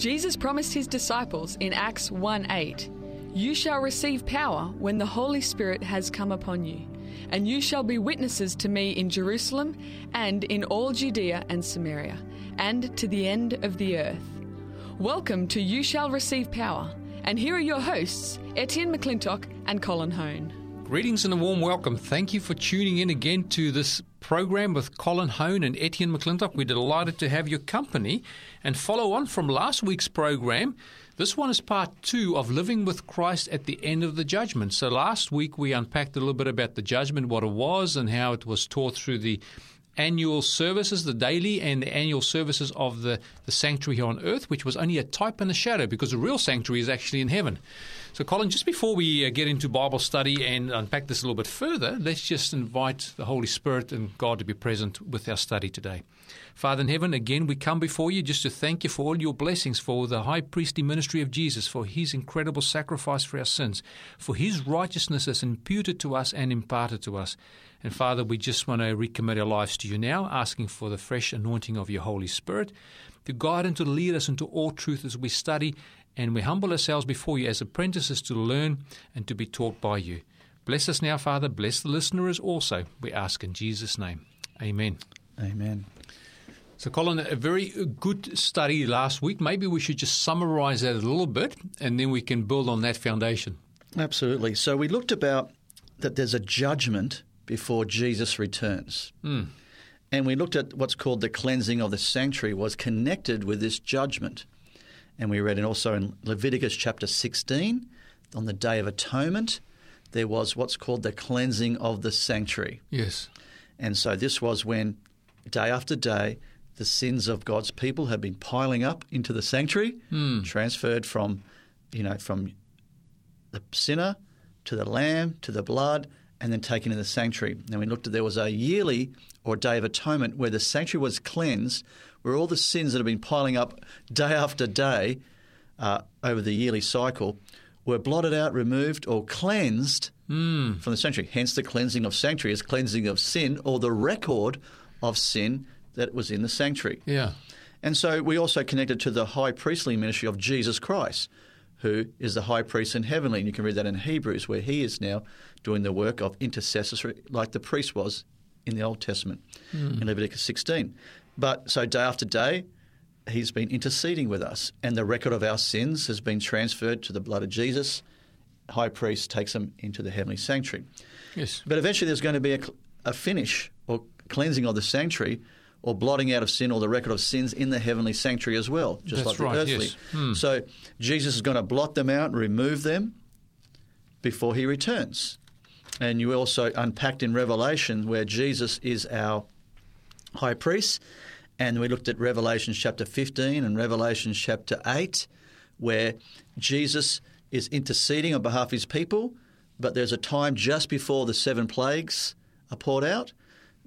Jesus promised his disciples in Acts 1 8, You shall receive power when the Holy Spirit has come upon you, and you shall be witnesses to me in Jerusalem and in all Judea and Samaria, and to the end of the earth. Welcome to You Shall Receive Power, and here are your hosts, Etienne McClintock and Colin Hone. Greetings and a warm welcome. Thank you for tuning in again to this program with Colin Hone and Etienne McClintock. We're delighted to have your company and follow on from last week's program. This one is part two of living with Christ at the end of the judgment. So last week we unpacked a little bit about the judgment, what it was, and how it was taught through the annual services, the daily and the annual services of the, the sanctuary here on earth, which was only a type and a shadow because the real sanctuary is actually in heaven. So, Colin, just before we uh, get into Bible study and unpack this a little bit further, let's just invite the Holy Spirit and God to be present with our study today. Father in heaven, again, we come before you just to thank you for all your blessings, for the high priestly ministry of Jesus, for his incredible sacrifice for our sins, for his righteousness is imputed to us and imparted to us. And Father, we just want to recommit our lives to you now, asking for the fresh anointing of your Holy Spirit to guide and to lead us into all truth as we study and we humble ourselves before you as apprentices to learn and to be taught by you. Bless us now, Father. Bless the listeners also. We ask in Jesus' name. Amen. Amen. So, Colin, a very good study last week. Maybe we should just summarize that a little bit and then we can build on that foundation. Absolutely. So, we looked about that there's a judgment before Jesus returns. Mm. And we looked at what's called the cleansing of the sanctuary was connected with this judgment. And we read and also in Leviticus chapter 16 on the Day of Atonement, there was what's called the cleansing of the sanctuary. Yes. And so this was when day after day the sins of God's people had been piling up into the sanctuary, mm. transferred from you know from the sinner to the lamb to the blood and then taken in the sanctuary. And we looked at there was a yearly or day of atonement where the sanctuary was cleansed, where all the sins that have been piling up day after day uh, over the yearly cycle were blotted out, removed, or cleansed mm. from the sanctuary. Hence, the cleansing of sanctuary is cleansing of sin or the record of sin that was in the sanctuary. Yeah. And so we also connected to the high priestly ministry of Jesus Christ, who is the high priest in heavenly. And you can read that in Hebrews, where he is now doing the work of intercessory, like the priest was in the Old Testament mm. in Leviticus 16. But so day after day, he's been interceding with us, and the record of our sins has been transferred to the blood of Jesus. High priest takes them into the heavenly sanctuary. Yes. But eventually, there's going to be a, a finish or cleansing of the sanctuary or blotting out of sin or the record of sins in the heavenly sanctuary as well, just That's like right, the earthly. Yes. Hmm. So Jesus is going to blot them out and remove them before he returns. And you also unpacked in Revelation where Jesus is our high priest. And we looked at Revelation chapter 15 and Revelation chapter 8, where Jesus is interceding on behalf of his people, but there's a time just before the seven plagues are poured out,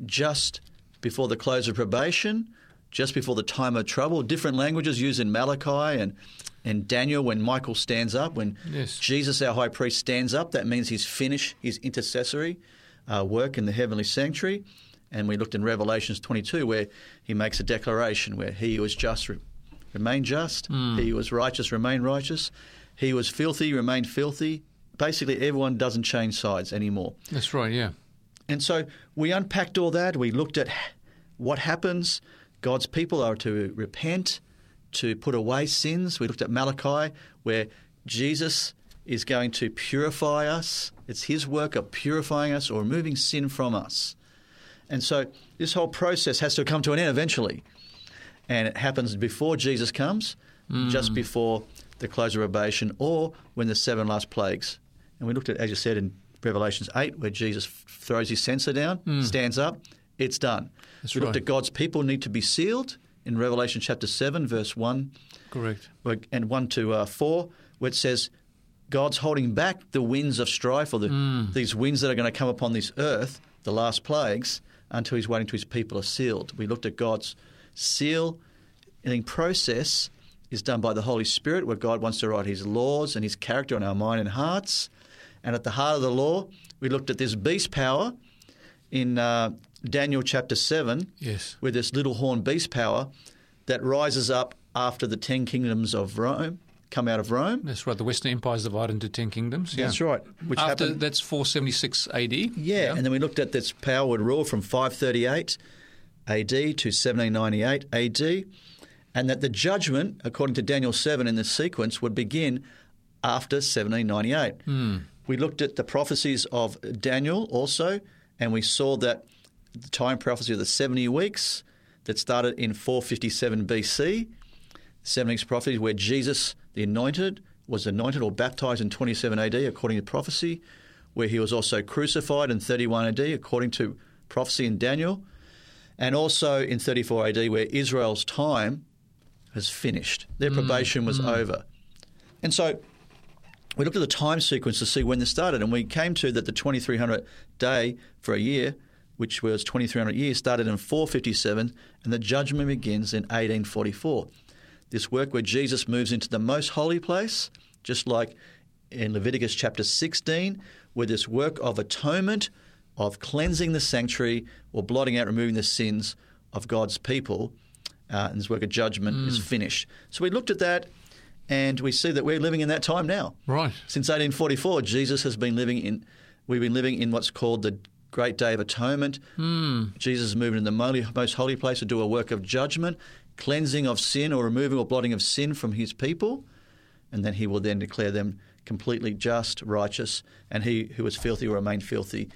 just before the close of probation, just before the time of trouble. Different languages used in Malachi and, and Daniel when Michael stands up. When yes. Jesus, our high priest, stands up, that means he's finished his intercessory uh, work in the heavenly sanctuary. And we looked in Revelations 22 where he makes a declaration where he was just, remain just. Mm. He was righteous, remain righteous. He was filthy, remain filthy. Basically, everyone doesn't change sides anymore. That's right, yeah. And so we unpacked all that. We looked at what happens. God's people are to repent, to put away sins. We looked at Malachi, where Jesus is going to purify us. It's his work of purifying us or removing sin from us. And so this whole process has to come to an end eventually. And it happens before Jesus comes, mm. just before the close of probation, or when the seven last plagues. And we looked at, as you said, in Revelations 8, where Jesus throws his censer down, mm. stands up, it's done. That's we right. looked at God's people need to be sealed in Revelation chapter 7, verse 1. Correct. And 1 to uh, 4, where it says, God's holding back the winds of strife or the, mm. these winds that are going to come upon this earth, the last plagues, until he's waiting till his people are sealed. We looked at God's seal sealing process is done by the Holy Spirit, where God wants to write his laws and his character on our mind and hearts. And at the heart of the law, we looked at this beast power in uh, Daniel chapter 7, Yes. with this little horn beast power that rises up after the ten kingdoms of Rome come out of Rome. That's right. The Western Empire is divided into ten kingdoms. Yeah. That's right. Which After happened, that's 476 AD. yeah, and then we looked at this power would rule from 538 AD to 1798 AD, and that the judgment, according to Daniel 7 in this sequence, would begin after 1798. Hmm. We looked at the prophecies of Daniel also, and we saw that the time prophecy of the 70 weeks that started in 457 BC, 70 weeks prophecy where Jesus, the anointed, was anointed or baptized in 27 AD according to prophecy, where he was also crucified in 31 AD according to prophecy in Daniel, and also in 34 AD where Israel's time has finished. Their mm, probation was mm. over. And so we looked at the time sequence to see when this started, and we came to that the 2300 day for a year, which was 2300 years, started in 457, and the judgment begins in 1844. This work where Jesus moves into the most holy place, just like in Leviticus chapter 16, where this work of atonement, of cleansing the sanctuary or blotting out, removing the sins of God's people, uh, and this work of judgment is finished. So we looked at that, and we see that we're living in that time now. Right. Since 1844, Jesus has been living in. We've been living in what's called the Great Day of Atonement. Jesus is moving in the most holy place to do a work of judgment, cleansing of sin or removing or blotting of sin from His people, and then He will then declare them completely just, righteous, and he who is filthy will remain filthy,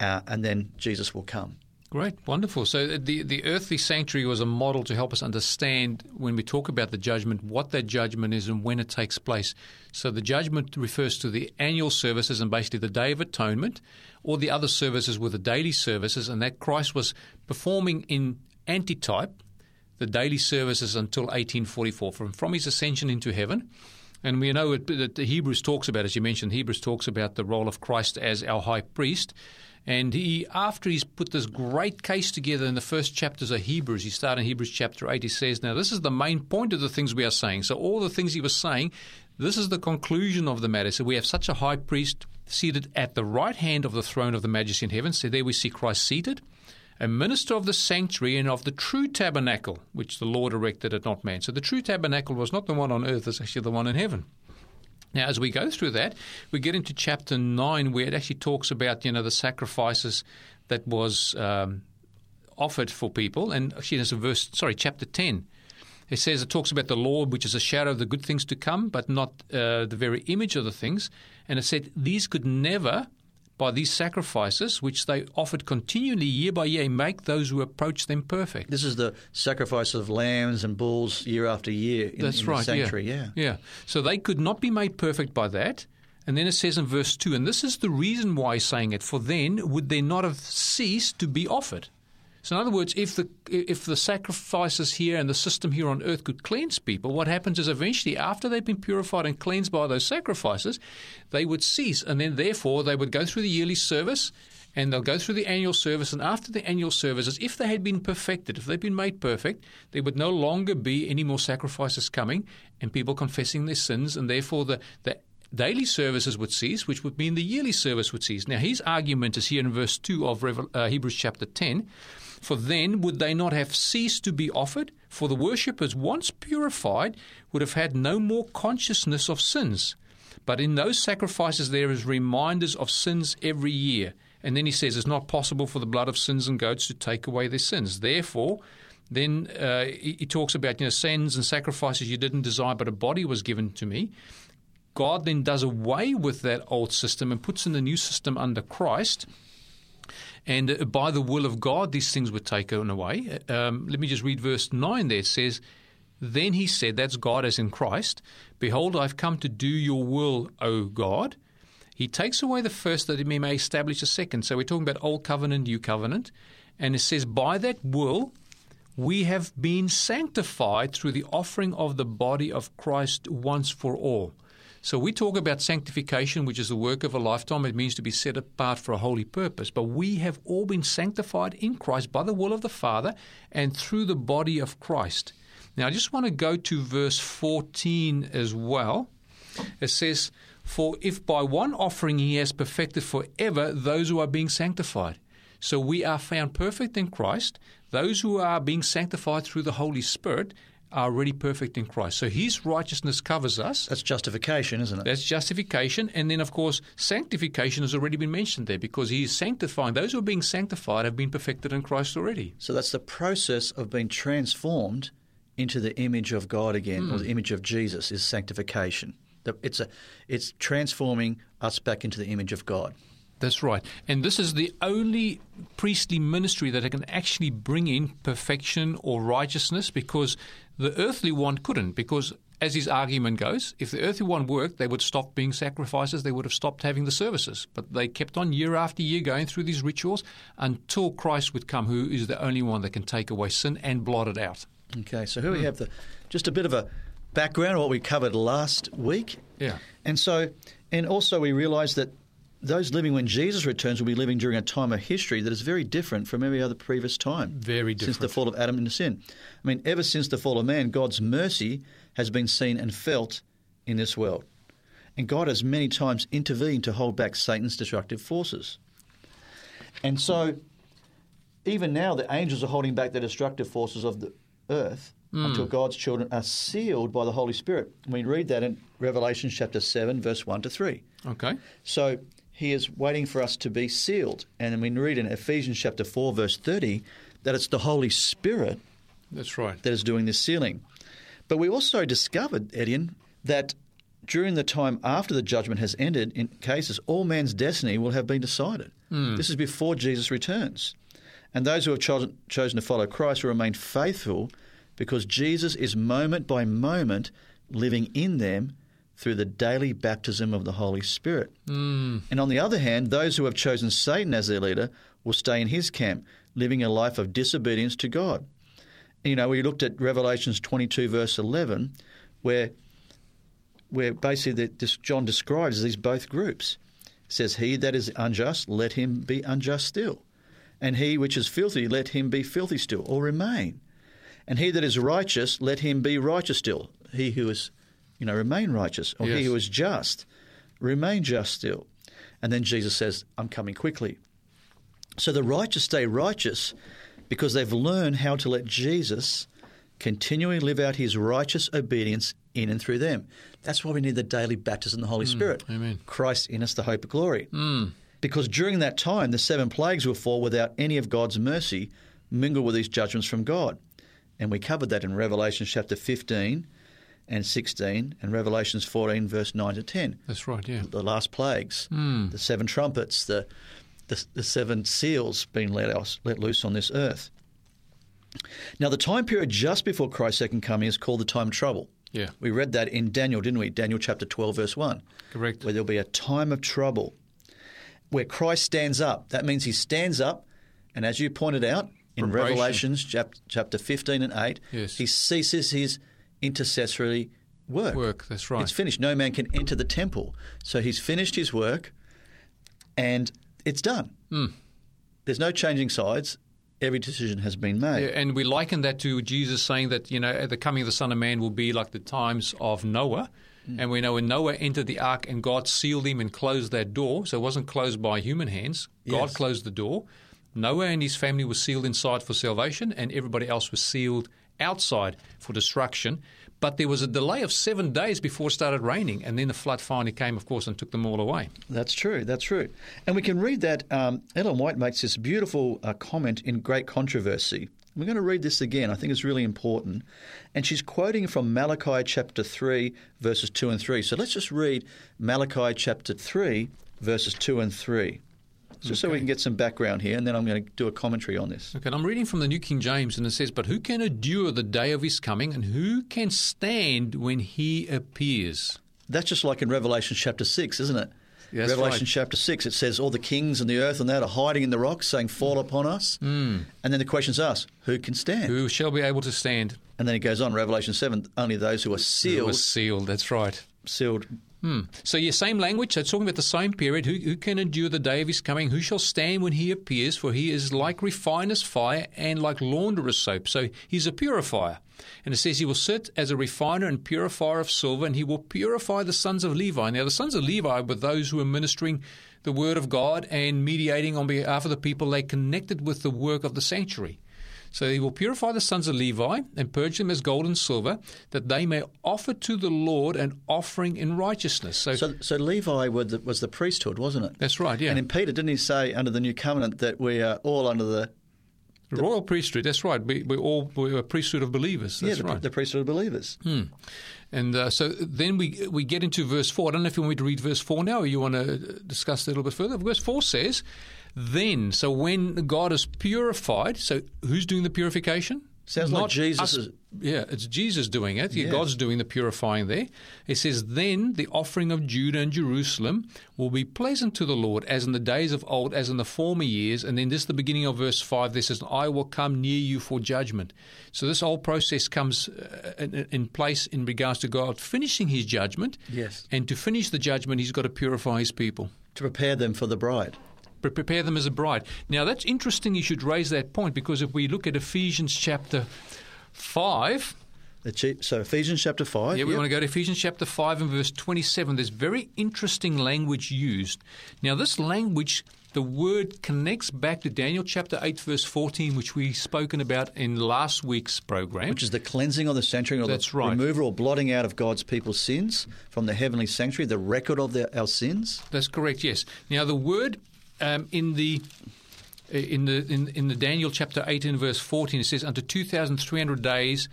uh, and then Jesus will come. Great, wonderful. So the the earthly sanctuary was a model to help us understand when we talk about the judgment what that judgment is and when it takes place. So the judgment refers to the annual services and basically the Day of Atonement, or the other services were the daily services, and that Christ was performing in antitype the daily services until 1844 from from his ascension into heaven. And we know that the Hebrews talks about, as you mentioned, Hebrews talks about the role of Christ as our high priest. And he, after he's put this great case together in the first chapters of Hebrews, he started in Hebrews chapter 8, he says, Now, this is the main point of the things we are saying. So, all the things he was saying, this is the conclusion of the matter. So, we have such a high priest seated at the right hand of the throne of the majesty in heaven. So, there we see Christ seated, a minister of the sanctuary and of the true tabernacle, which the Lord erected and not man. So, the true tabernacle was not the one on earth, it's actually the one in heaven. Now, as we go through that, we get into chapter 9 where it actually talks about, you know, the sacrifices that was um, offered for people. And actually, there's a verse, sorry, chapter 10. It says, it talks about the Lord, which is a shadow of the good things to come, but not uh, the very image of the things. And it said, these could never, by these sacrifices, which they offered continually year by year, make those who approach them perfect. This is the sacrifice of lambs and bulls year after year in, That's in right. the sanctuary. Yeah. yeah. So they could not be made perfect by that. And then it says in verse 2, and this is the reason why he's saying it, for then would they not have ceased to be offered. So in other words, if the if the sacrifices here and the system here on earth could cleanse people, what happens is eventually after they've been purified and cleansed by those sacrifices, they would cease, and then therefore they would go through the yearly service, and they'll go through the annual service, and after the annual services, if they had been perfected, if they'd been made perfect, there would no longer be any more sacrifices coming, and people confessing their sins, and therefore the the daily services would cease, which would mean the yearly service would cease. Now, his argument is here in verse 2 of uh, Hebrews chapter 10 For then would they not have ceased to be offered? For the worshippers, once purified, would have had no more consciousness of sins. But in those sacrifices, there is reminders of sins every year. And then he says, It's not possible for the blood of sins and goats to take away their sins. Therefore, then uh, he, he talks about you know sins and sacrifices you didn't desire, but a body was given to me. God then does away with that old system and puts in the new system under Christ. And by the will of God, these things were taken away. Um, let me just read verse 9 there. It says, Then he said, That's God as in Christ, Behold, I've come to do your will, O God. He takes away the first that he may establish a second. So we're talking about Old Covenant, New Covenant. And it says, By that will, we have been sanctified through the offering of the body of Christ once for all. So we talk about sanctification, which is the work of a lifetime. It means to be set apart for a holy purpose. But we have all been sanctified in Christ by the will of the Father and through the body of Christ. Now, I just want to go to verse 14 as well. It says, For if by one offering he has perfected forever those who are being sanctified. So we are found perfect in Christ. Those who are being sanctified through the Holy Spirit are already perfect in Christ. So his righteousness covers us. That's justification, isn't it? That's justification. And then, of course, sanctification has already been mentioned there because he is sanctifying. Those who are being sanctified have been perfected in Christ already. So that's the process of being transformed into the image of God again, or the hmm. image of Jesus, is sanctification. It's a, it's transforming us back into the image of God. That's right. And this is the only priestly ministry that can actually bring in perfection or righteousness because the earthly one couldn't. Because, as his argument goes, if the earthly one worked, they would stop being sacrifices, they would have stopped having the services. But they kept on year after year going through these rituals until Christ would come, who is the only one that can take away sin and blot it out. Okay, so here we hmm. have the just a bit of a background of what we covered last week. Yeah. And so, and also we realise that those living when Jesus returns will be living during a time of history that is very different from every other previous time. Very different. Since the fall of Adam into sin. I mean, ever since the fall of man, God's mercy has been seen and felt in this world. And God has many times intervened to hold back Satan's destructive forces. And so, even now, the angels are holding back the destructive forces of the earth hmm. until God's children are sealed by the Holy Spirit. We read that in Revelation chapter 7, verse 1 to 3. Okay. So he is waiting for us to be sealed. And we read in Ephesians chapter 4, verse 30, that it's the Holy Spirit That's right. that is doing this sealing. But we also discovered, Etienne, that during the time after the judgment has ended, in cases, all man's destiny will have been decided. Hmm. This is before Jesus returns. And those who have chosen, chosen to follow Christ will remain faithful because Jesus is moment by moment living in them through the daily baptism of the Holy Spirit. Mm. And on the other hand, those who have chosen Satan as their leader will stay in his camp, living a life of disobedience to God. You know, we looked at Revelations 22, verse 11, where, where basically the, this John describes these both groups. It says, He that is unjust, let him be unjust still. And he which is filthy, let him be filthy still, or remain. And he that is righteous, let him be righteous still. He who is, you know, remain righteous. Or he Yes. who is just, remain just still. And then Jesus says, I'm coming quickly. So the righteous stay righteous because they've learned how to let Jesus continually live out his righteous obedience in and through them. That's why we need the daily baptism of the Holy mm, Spirit. amen. Christ in us, the hope of glory. Mm. Because during that time, the seven plagues will fall without any of God's mercy mingle with these judgments from God. And we covered that in Revelation chapter 15 and 16 and Revelations 14, verse 9 to 10 That's right, yeah. the last plagues, hmm. the seven trumpets, the, the the seven seals being let out, let loose on this earth. Now, the time period just before Christ's second coming is called the time of trouble. Yeah. We read that in Daniel, didn't we? Daniel chapter 12, verse 1. Correct. Where there'll be a time of trouble where Christ stands up. That means he stands up, and as you pointed out in Preparation. Revelations chapter 15 and 8, Yes. he ceases his intercessory work. Work, that's right. It's finished. No man can enter the temple. So he's finished his work and it's done. Hmm. There's no changing sides. Every decision has been made. Yeah, and we liken that to Jesus saying that, you know, at the coming of the Son of Man will be like the times of Noah. And we know when Noah entered the ark and God sealed him and closed that door, so it wasn't closed by human hands. God Yes. closed the door. Noah and his family were sealed inside for salvation, and everybody else was sealed outside for destruction. But there was a delay of seven days before it started raining, and then the flood finally came, of course, and took them all away. That's true. That's true. And we can read that um, Ellen White makes this beautiful uh, comment in Great Controversy. We're going to read this again. I think it's really important. And she's quoting from Malachi chapter 3, verses 2 and 3. So let's just read Malachi chapter 3, verses 2 and 3. Just so we can get some background here, and then I'm going to do a commentary on this. Okay, and I'm reading from the New King James, and it says, But who can endure the day of his coming, and who can stand when he appears? That's just like in Revelation chapter 6, isn't it? That's Revelation right. chapter 6, it says, All the kings and the earth and that are hiding in the rocks, saying, Fall upon us. Mm. And then the question's asked, Who can stand? Who shall be able to stand? And then it goes on, Revelation 7, only those who are Who sealed, sealed, that's right. sealed. Hmm. So, yeah, same language. they're talking about the same period. Who, who can endure the day of his coming? Who shall stand when he appears? For he is like refiner's fire and like launderer's soap. So, he's a purifier. And it says he will sit as a refiner and purifier of silver, and he will purify the sons of Levi. Now, the sons of Levi were those who were ministering the word of God and mediating on behalf of the people. They connected with the work of the sanctuary. So he will purify the sons of Levi and purge them as gold and silver, that they may offer to the Lord an offering in righteousness. So, So, so Levi was the, was the priesthood, wasn't it? that's right, yeah. And in Peter, didn't he say under the new covenant that we are all under the the royal priesthood, that's right. We, we all we're a priesthood of believers. That's yeah the, right. the priesthood of believers? Hmm. And uh, so then we we get into verse 4. I don't know if you want me to read verse 4 now or you want to discuss a little bit further. Verse 4 says, Then, so when God is purified, so who's doing the purification? Sounds like Jesus us. is- Yeah, it's Jesus doing it. Yeah. God's doing the purifying there. It says, Then the offering of Judah and Jerusalem will be pleasant to the Lord, as in the days of old, as in the former years. And then this is the beginning of verse 5. This says, I will come near you for judgment. So this whole process comes uh, in, in place in regards to God finishing his judgment. Yes. And to finish the judgment, he's got to purify his people To prepare them for the bride. Pre- prepare them as a bride. Now, that's interesting you should raise that point because if we look at Ephesians chapter 5, so Ephesians chapter 5. yeah, we yep. want to go to Ephesians chapter 5 and verse 27. There's very interesting language used. Now, this language, the word connects back to Daniel chapter 8, verse 14, which we've spoken about in last week's program. which is the cleansing of the sanctuary, or That's the right. removal or blotting out of God's people's sins from the heavenly sanctuary, the record of their, our sins. That's correct. Yes. Now the word um, in the in the in, in the Daniel chapter eighteen verse fourteen it says unto two thousand three hundred days,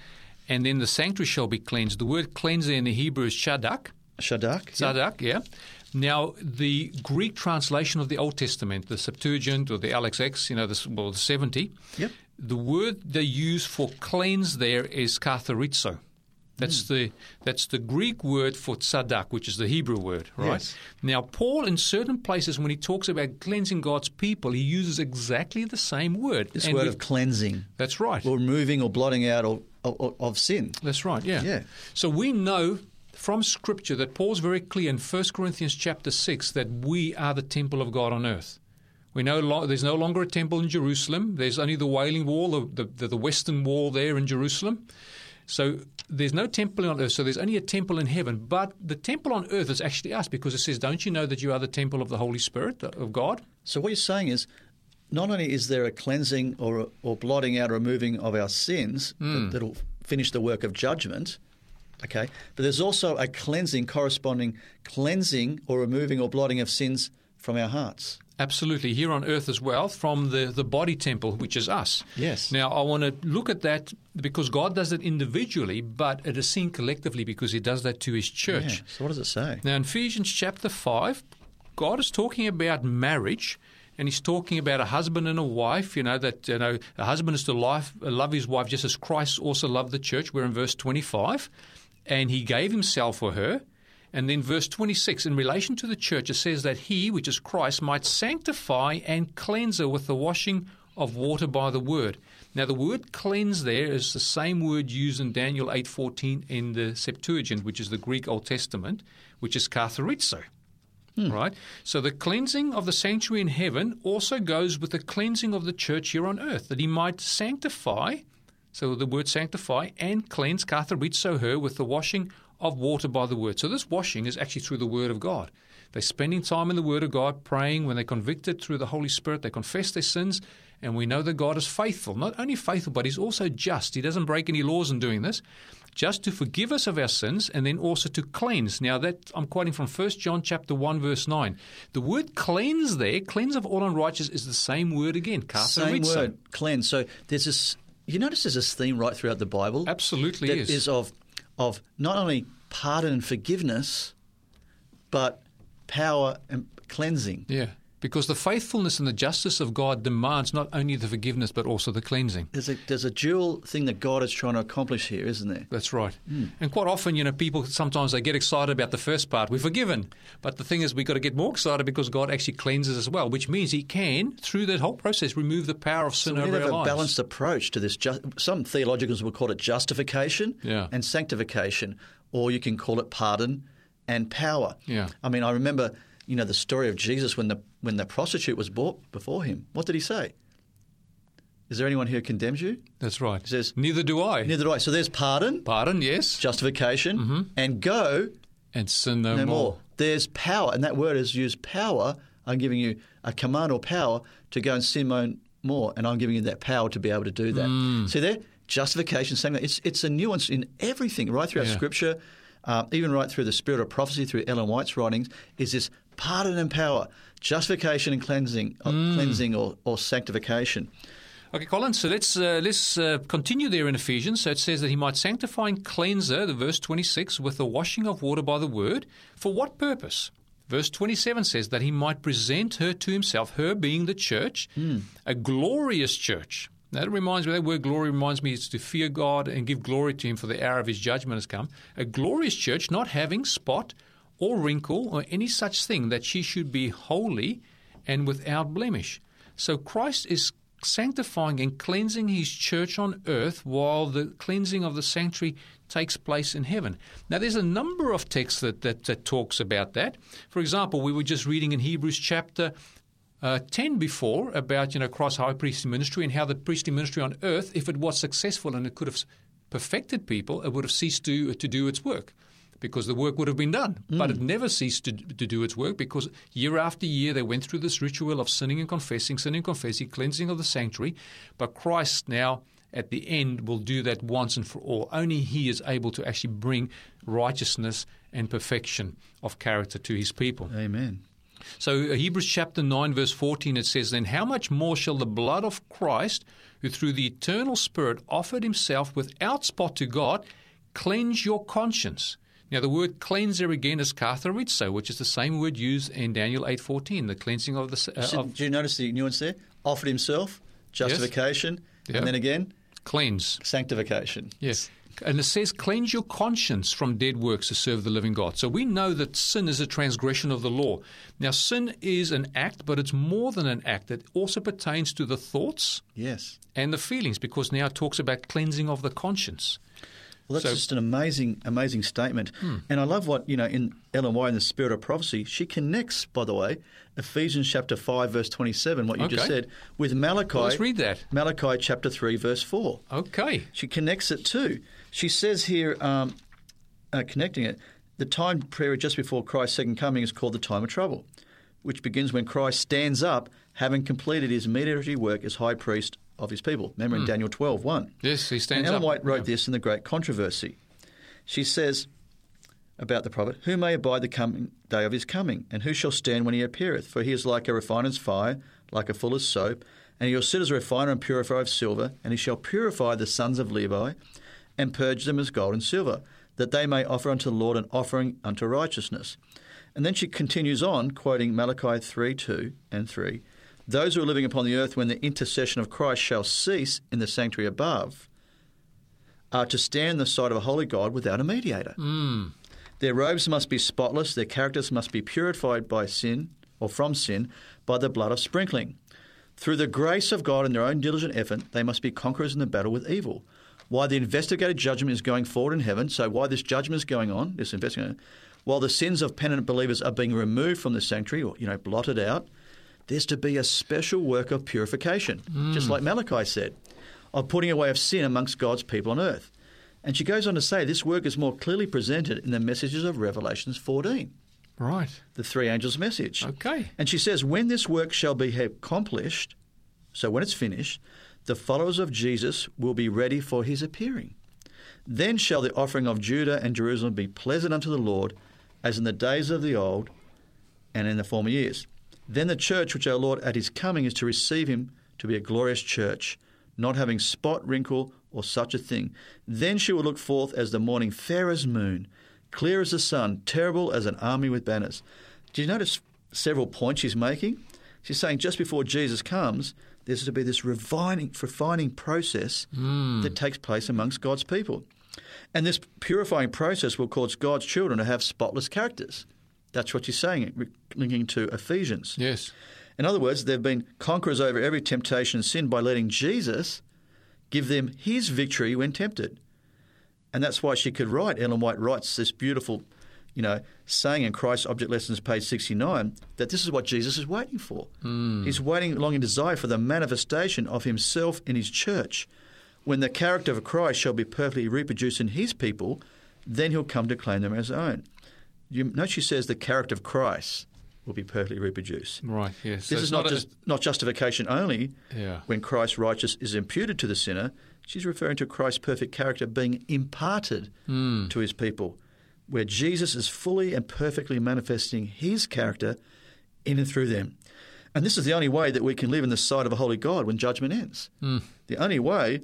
and then the sanctuary shall be cleansed. The word cleanser in the Hebrew is shadak. Shadak. yep. Sadak, yeah. Now, the Greek translation of the Old Testament, the Septuagint or the LXX, you know, the, well, the 70, Yep. the word they use for cleanse there is katharizo. That's hmm. the that's the Greek word for tzadak, which is the Hebrew word, right? Yes. Now, Paul, in certain places, when he talks about cleansing God's people, he uses exactly the same word. This And word of cleansing, that's right. or removing or blotting out of, of, of sin. That's right, yeah. Yeah. So we know from Scripture that Paul's very clear in 1 Corinthians chapter 6 that we are the temple of God on earth. We know there's no longer a temple in Jerusalem. There's only the Wailing Wall, the, the, the western wall there in Jerusalem. So there's no temple on earth, so there's only a temple in heaven. But the temple on earth is actually us because it says, Don't you know that you are the temple of the Holy Spirit, of God? So what you're saying is, not only is there a cleansing or or blotting out, or removing of our sins Hmm. that, that'll finish the work of judgment, okay, but there's also a cleansing, corresponding cleansing or removing or blotting of sins from our hearts. Absolutely, here on earth as well, from the, the body temple, which is us. Yes. Now, I want to look at that because God does it individually, but it is seen collectively because He does that to His church. Yeah. So what does it say? Now, in Ephesians chapter 5, God is talking about marriage. And he's talking about a husband and a wife, you know, that, you know, a husband is to life, love his wife just as Christ also loved the church. We're in verse 25. And he gave himself for her. And then verse 26, in relation to the church, it says that he, which is Christ, might sanctify and cleanse her with the washing of water by the word. Now the word cleanse there is the same word used in Daniel 8:14 in the Septuagint, which is the Greek Old Testament, which is katharizo. Hmm. Right? So the cleansing of the sanctuary in heaven also goes with the cleansing of the church here on earth, that he might sanctify, so the word sanctify, and cleanse katharizo her with the washing of water by the word. So this washing is actually through the word of God. They're spending time in the word of God, praying. When they're convicted through the Holy Spirit, they confess their sins, and we know that God is faithful. Not only faithful, but he's also just. He doesn't break any laws in doing this just to forgive us of our sins and then also to cleanse. Now that I'm quoting from 1 John chapter 1 verse 9. The word cleanse there, cleanse of all unrighteous, is the same word again, Same katharizo. word, cleanse. So there's this. You notice there's this theme right throughout the Bible. Absolutely that is. is of of not only pardon and forgiveness, but power and cleansing. Yeah. Because the faithfulness and the justice of God demands not only the forgiveness but also the cleansing. There's a there's a dual thing that God is trying to accomplish here, isn't there? That's right. Hmm. And quite often, you know, people sometimes they get excited about the first part. We're forgiven. But the thing is, we've got to get more excited because God actually cleanses as well, which means He can, through that whole process, remove the power of sin we need over to have a lives. balanced approach to this. Some theologians will call it justification Yeah. and sanctification, or you can call it pardon and power. Yeah. I mean, I remember, you know, the story of Jesus when the when the prostitute was brought before him. What did he say? Is there anyone here who condemns you? That's right. He says, Neither do I. Neither do I. So there's pardon, Pardon, yes. justification, and go and sin no, no more. more. There's power, and that word is used power. I'm giving you a command or power to go and sin no, more, and I'm giving you that power to be able to do that. Mm. See there, justification, saying that it's it's a nuance in everything, right throughout Yeah. Scripture, uh, even right through the Spirit of prophecy, through Ellen White's writings, is this pardon and power, justification and cleansing, uh, Mm. cleansing or, or sanctification. Okay, Colin. So let's uh, let's uh, continue there in Ephesians. So it says that he might sanctify and cleanse her, the verse twenty six, with the washing of water by the word. For what purpose? Verse twenty seven says that he might present her to himself, her being the church, a glorious church. That reminds me. That word "glory" reminds me. It's to fear God and give glory to Him, for the hour of His judgment has come. A glorious church, not having spot or wrinkle or any such thing, that she should be holy and without blemish. So Christ is sanctifying and cleansing his church on earth while the cleansing of the sanctuary takes place in heaven. Now there's a number of texts that, that, that talks about that. For example, we were just reading in Hebrews chapter uh, 10 before about you know Christ's high priestly ministry and how the priestly ministry on earth, if it was successful and it could have perfected people, it would have ceased to, to do its work because the work would have been done. But it never ceased to, to do its work because year after year they went through this ritual of sinning and confessing, sinning and confessing, cleansing of the sanctuary. But Christ now at the end will do that once and for all. Only He is able to actually bring righteousness and perfection of character to His people. Amen. So uh, Hebrews chapter 9 verse 14 it says then how much more shall the blood of Christ who through the eternal spirit offered himself without spot to God cleanse your conscience. Now the word cleanser again is katharizo which is the same word used in Daniel 8:14 the cleansing of the uh, So of do you notice the nuance there? Offered himself, justification, Yeah. and then again, cleanse. sanctification. Yes. And it says, cleanse your conscience from dead works to serve the living God. So we know that sin is a transgression of the law. Now, sin is an act, but it's more than an act. It also pertains to the thoughts Yes. and the feelings, because now it talks about cleansing of the conscience. Well, that's So- Hmm. just an amazing, amazing statement. And I love what, you know, in Ellen White in the Spirit of Prophecy, she connects, by the way, Ephesians chapter 5, verse 27, what you just said, with Malachi. Well, let's read that. Malachi chapter 3, verse 4. Okay. She connects it too. She says here, um, uh, connecting it, the time period just before Christ's second coming is called the time of trouble, which begins when Christ stands up, having completed his mediatory work as high priest of his people. Remember in hmm. Daniel 12, 1. Yes, he And stands Ellen up. White wrote Yeah. this in The Great Controversy. She says about the prophet, Who may abide the coming day of his coming? And who shall stand when he appeareth? For he is like a refiner's fire, like a fuller's soap. And he will sit as a refiner and purifier of silver. And he shall purify the sons of Levi, and purge them as gold and silver, that they may offer unto the Lord an offering unto righteousness. And then she continues on, quoting Malachi 3 2 and 3. Those who are living upon the earth when the intercession of Christ shall cease in the sanctuary above are to stand in the sight of a holy God without a mediator. Mm. Their robes must be spotless, their characters must be purified by sin or from sin by the blood of sprinkling. Through the grace of God and their own diligent effort, they must be conquerors in the battle with evil. While the investigated judgment is going forward in heaven, so while this judgment is going on, this investigation, while the sins of penitent believers are being removed from the sanctuary or you know blotted out, there's to be a special work of purification, hmm. just like Malachi said, of putting away of sin amongst God's people on earth. And she goes on to say this work is more clearly presented in the messages of Revelations 14, Right. the three angels' message. Okay. And she says, When this work shall be accomplished, so when it's finished, the followers of Jesus will be ready for his appearing. Then shall the offering of Judah and Jerusalem be pleasant unto the Lord, as in the days of the old and in the former years. Then the church which our Lord at his coming is to receive him to be a glorious church, not having spot, wrinkle, or such a thing. Then she will look forth as the morning fair as moon, clear as the sun, terrible as an army with banners. Do you notice several points she's making? She's saying just before Jesus comes, there's to be this refining, refining process hmm. that takes place amongst God's people. And this purifying process will cause God's children to have spotless characters. That's what you're saying, linking to Ephesians. Yes. In other words, they've been conquerors over every temptation and sin by letting Jesus give them his victory when tempted. And that's why she could write, Ellen White writes this beautiful, you know, saying in Christ's Object Lessons, page 69, that this is what Jesus is waiting for. Hmm. He's waiting long in desire for the manifestation of himself in his church. When the character of Christ shall be perfectly reproduced in his people, then he'll come to claim them as his own. You note she says the character of Christ. will be perfectly reproduced. Right, yes. This is not, just not justification only. Yeah. When Christ's righteousness is imputed to the sinner, she's referring to Christ's perfect character being imparted Hmm. to his people, where Jesus is fully and perfectly manifesting his character in and through them. And this is the only way that we can live in the sight of a holy God when judgment ends. The only way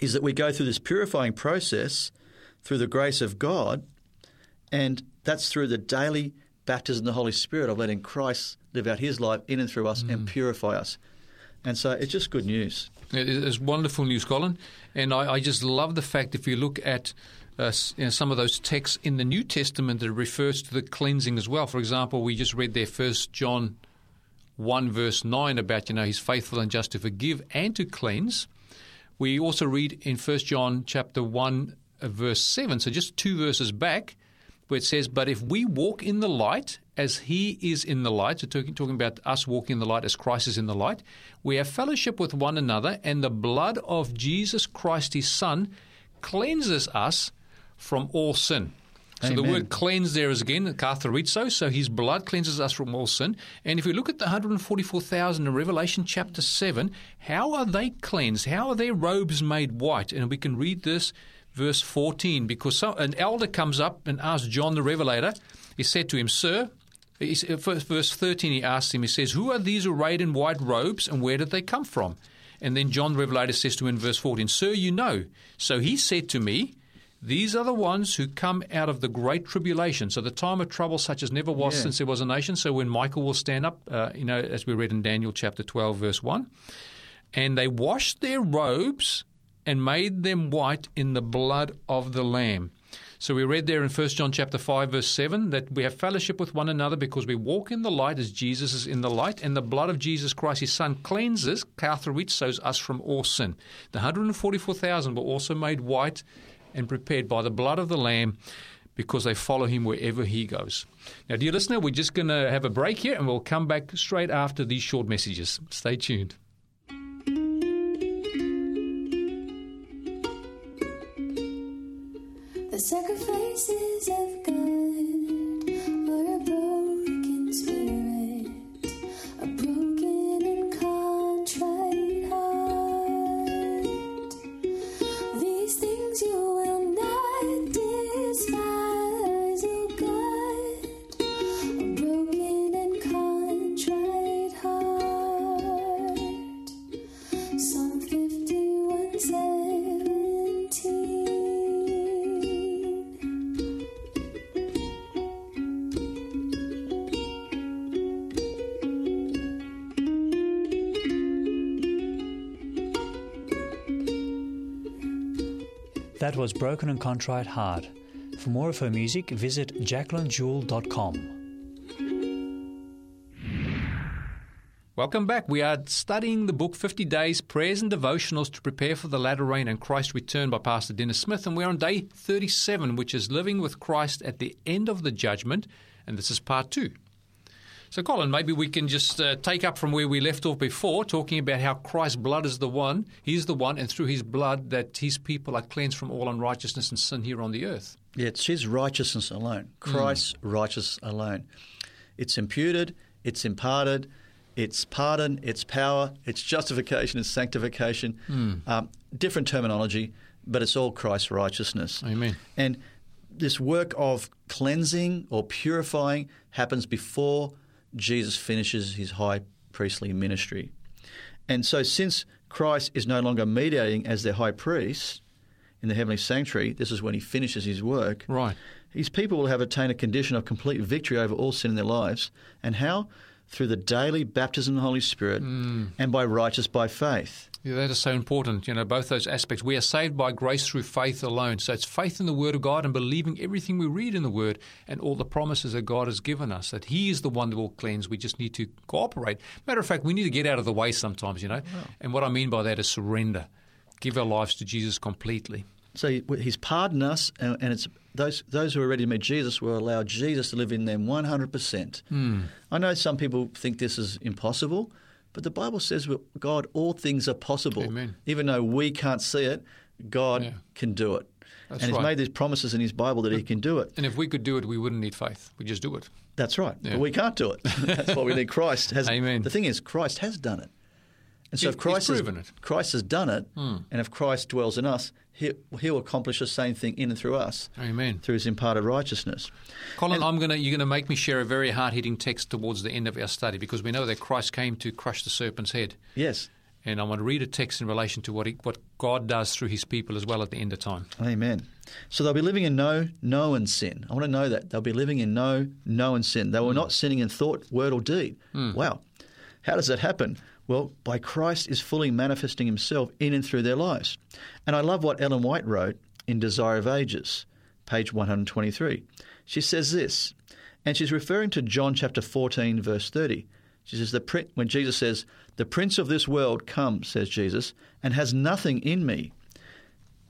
is that we go through this purifying process through the grace of God, and that's through the daily baptism of the Holy Spirit of letting Christ live out his life in and through us and purify us. And so it's just good news. It is wonderful news, Colin. And I, I just love the fact if you look at uh, you know, some of those texts in the New Testament that refers to the cleansing as well. For example, we just read there First John 1 verse 9 about, you know, he's faithful and just to forgive and to cleanse. We also read in First John chapter 1 uh, verse 7, so just two verses back, where it says, But if we walk in the light as he is in the light, so talking, talking about us walking in the light as Christ is in the light, we have fellowship with one another, and the blood of Jesus Christ his Son cleanses us from all sin. So the word cleanse there is again katharizo, so his blood cleanses us from all sin. And if we look at the 144,000 in Revelation chapter 7, how are they cleansed? How are their robes made white? And we can read this verse 14 because so, an elder comes up and asks John the Revelator, he said to him, Sir, uh, first- verse 13 he asks him, he says, Who are these arrayed in white robes and where did they come from? And then John the Revelator says to him in verse 14, Sir, you know. So he said to me, these are the ones who come out of the great tribulation. So the time of trouble such as never was Yeah. since there was a nation. So when Michael will stand up, uh, you know, as we read in Daniel chapter 12, verse 1, and they washed their robes and made them white in the blood of the Lamb. So we read there in 1 John chapter 5 verse 7 that we have fellowship with one another because we walk in the light as Jesus is in the light and the blood of Jesus Christ his son cleanses katharizos us from all sin. The 144,000 were also made white and prepared by the blood of the lamb because they follow him wherever he goes. Now dear listener, we're just going to have a break here and we'll come back straight after these short messages. Stay tuned. That was Broken and Contrite Heart. For more of her music, visit jacquelinejewel.com. Welcome back. We are studying the book 50 Days Prayers and Devotionals to Prepare for the Latter Rain and Christ's Return by Pastor Dennis Smith. And we're on day 37, which is Living with Christ at the End of the Judgment. And this is part two. So, Colin, maybe we can just uh, take up from where we left off before, talking about how Christ's blood is the one, He's the one, and through His blood that His people are cleansed from all unrighteousness and sin here on the earth. Yeah, it's his righteousness alone, Christ's righteousness alone. It's imputed, it's imparted, it's pardon, it's power, it's justification, it's sanctification. Um, different terminology, but it's all Christ's righteousness. Amen. And this work of cleansing or purifying happens before Jesus finishes his high priestly ministry. And so, since Christ is no longer mediating as their high priest in the heavenly sanctuary, this is when he finishes his work. Right. His people will have attained a condition of complete victory over all sin in their lives. And how? Through the daily baptism of the Holy Spirit mm. and by righteous by faith. Yeah, that is so important. You know, both those aspects. We are saved by grace through faith alone. So it's faith in the Word of God and believing everything we read in the Word and all the promises that God has given us. That He is the one that will cleanse. We just need to cooperate. Matter of fact, we need to get out of the way sometimes. You know, and what I mean by that is surrender, give our lives to Jesus completely. So he's pardoned us, and and it's those those who are ready to meet Jesus will allow Jesus to live in them 100%. Hmm. I know some people think this is impossible, but the Bible says with God all things are possible. Amen. Even though we can't see it, God Yeah. can do it. That's and He's right. made these promises in His Bible that He can do it. And if we could do it, we wouldn't need faith. We just do it. That's right. Yeah. But we can't do it. That's why we need Christ. Has, Amen. The thing is, Christ has done it. And so if Christ has, it. Christ has done it, hmm. and if Christ dwells in us, he, He'll accomplish the same thing in and through us Amen. through His imparted righteousness. Colin, I'm gonna you're gonna make me share a very hard hitting text towards the end of our study because we know that Christ came to crush the serpent's head. Yes. And I want to read a text in relation to what he, what God does through His people as well at the end of time. Amen. So they'll be living in no known sin. I want to know that. They'll be living in no known sin. They were hmm. not sinning in thought, word, or deed. Hmm. Wow. How does that happen? Well, by Christ is fully manifesting himself in and through their lives. And I love what Ellen White wrote in Desire of Ages, page 123. She says this, and she's referring to John chapter 14, verse 30. She says, the when Jesus says, The prince of this world comes, says Jesus, and has nothing in me.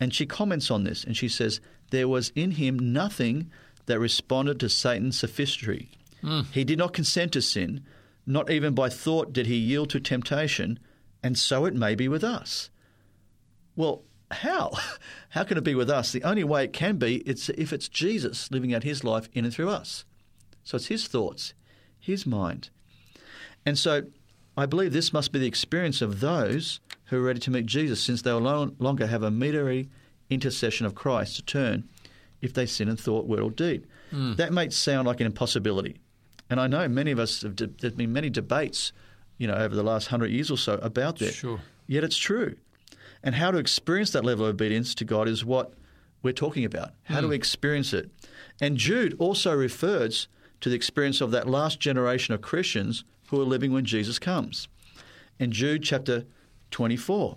And she comments on this and she says, There was in him nothing that responded to Satan's sophistry. Hmm. He did not consent to sin, not even by thought did he yield to temptation, and so it may be with us. Well, how? How can it be with us? The only way it can be is if it's Jesus living out his life in and through us. So it's his thoughts, his mind. And so I believe this must be the experience of those who are ready to meet Jesus, since they will no longer have a mediatory intercession of Christ to turn if they sin in thought, word, or deed. Hmm. That may sound like an impossibility. And I know many of us have, de- there's been many debates, you know, over the last hundred years or so about that. Sure. Yet it's true. And how to experience that level of obedience to God is what we're talking about. How do we hmm. experience it? And Jude also refers to the experience of that last generation of Christians who are living when Jesus comes. In Jude chapter 24,